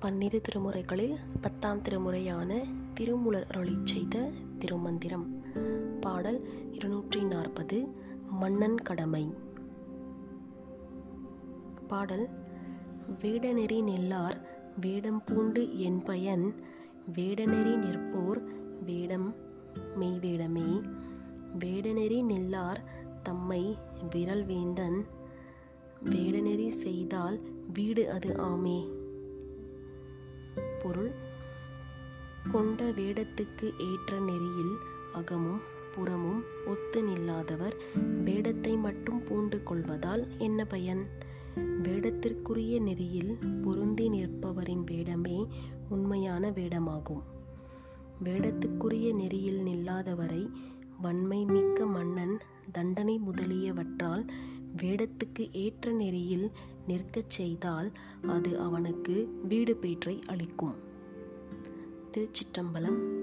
பன்னிரு திருமுறைகளில் பத்தாம் திருமுறையான திருமுலர் அருளி செய்த திருமந்திரம். பாடல் இருநூற்றி நாற்பது மன்னன் கடமை. பாடல் வேடநெறி நெல்லார் வேடம் பூண்டு என் பயன் வேடநெறி நிற்போர் வேடம் மெய்வேடமே வேடநெறி நில்லார் தம்மை விரல் வேந்தன் வேடநெறி செய்தால் வீடு அது ஆமே. பொருள் கொண்ட வேடத்துக்கு ஏற்ற நெறியில் அகமும் புறமும் ஒத்து நில்லாதவர் வேடத்தை மட்டும் பூண்டு கொள்வதால் என்ன பயன்? வேடத்திற்குரிய நெறியில் பொருந்தி நிற்பவரின் வேடமே உண்மையான வேடமாகும். வேடத்துக்குரிய நெறியில் நில்லாதவரை வன்மை மிக்க மன்னன் தண்டனை முதலியவற்றால் வேடத்துக்கு ஏற்ற நெறியில் நிற்கச் செய்தால் அது அவனுக்கு வீடு பேற்றை அளிக்கும். திருச்சிற்றம்பலம்